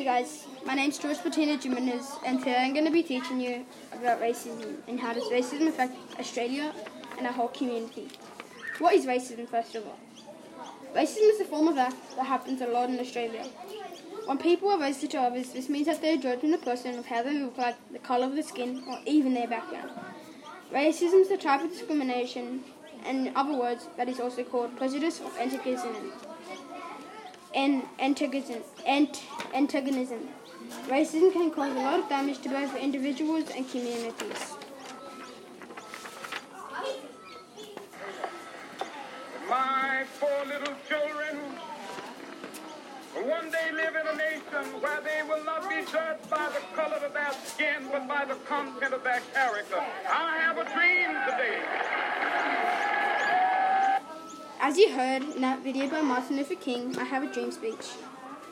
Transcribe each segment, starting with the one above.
guys, my name's George Patina Jimenez and today I'm going to be teaching you about racism and how does racism affect Australia and our whole community. What is racism first of all? Racism is a form of act that happens a lot in Australia. When people are racist to others, this means that they're judging a person of how they look like, the colour of their skin, or even their background. Racism is a type of discrimination, and in other words, that is also called prejudice or antagonism and antagonism, ant, antagonism. Racism can cause a lot of damage to both individuals and communities. My four little children will one day live in a nation where they will not be judged by the color of their skin, but by the content of their character. I have a dream today. As you heard in that video by Martin Luther King, I Have a Dream speech.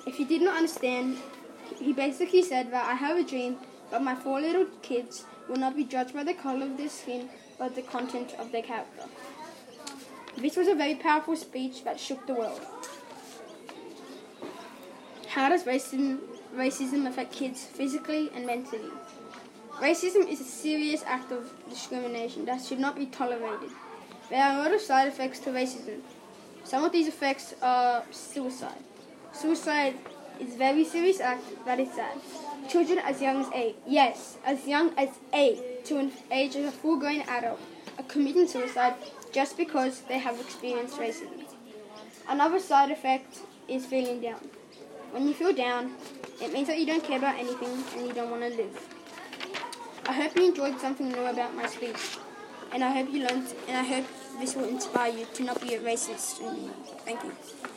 If you did not understand, he basically said that I have a dream, but my four little kids will not be judged by the color of their skin, but the content of their character. This was a very powerful speech that shook the world. How does racism, racism affect kids physically and mentally? Racism is a serious act of discrimination that should not be tolerated. There are a lot of side effects to racism. Some of these effects are suicide. Suicide is a very serious act that is sad. Children as young as eight, yes, as young as eight to an age of a full-grown adult, are committing suicide just because they have experienced racism. Another side effect is feeling down. When you feel down, it means that you don't care about anything and you don't want to live. I hope you enjoyed something new about my speech and I hope you learned, and I hope this will inspire you to not be a racist. Thank you.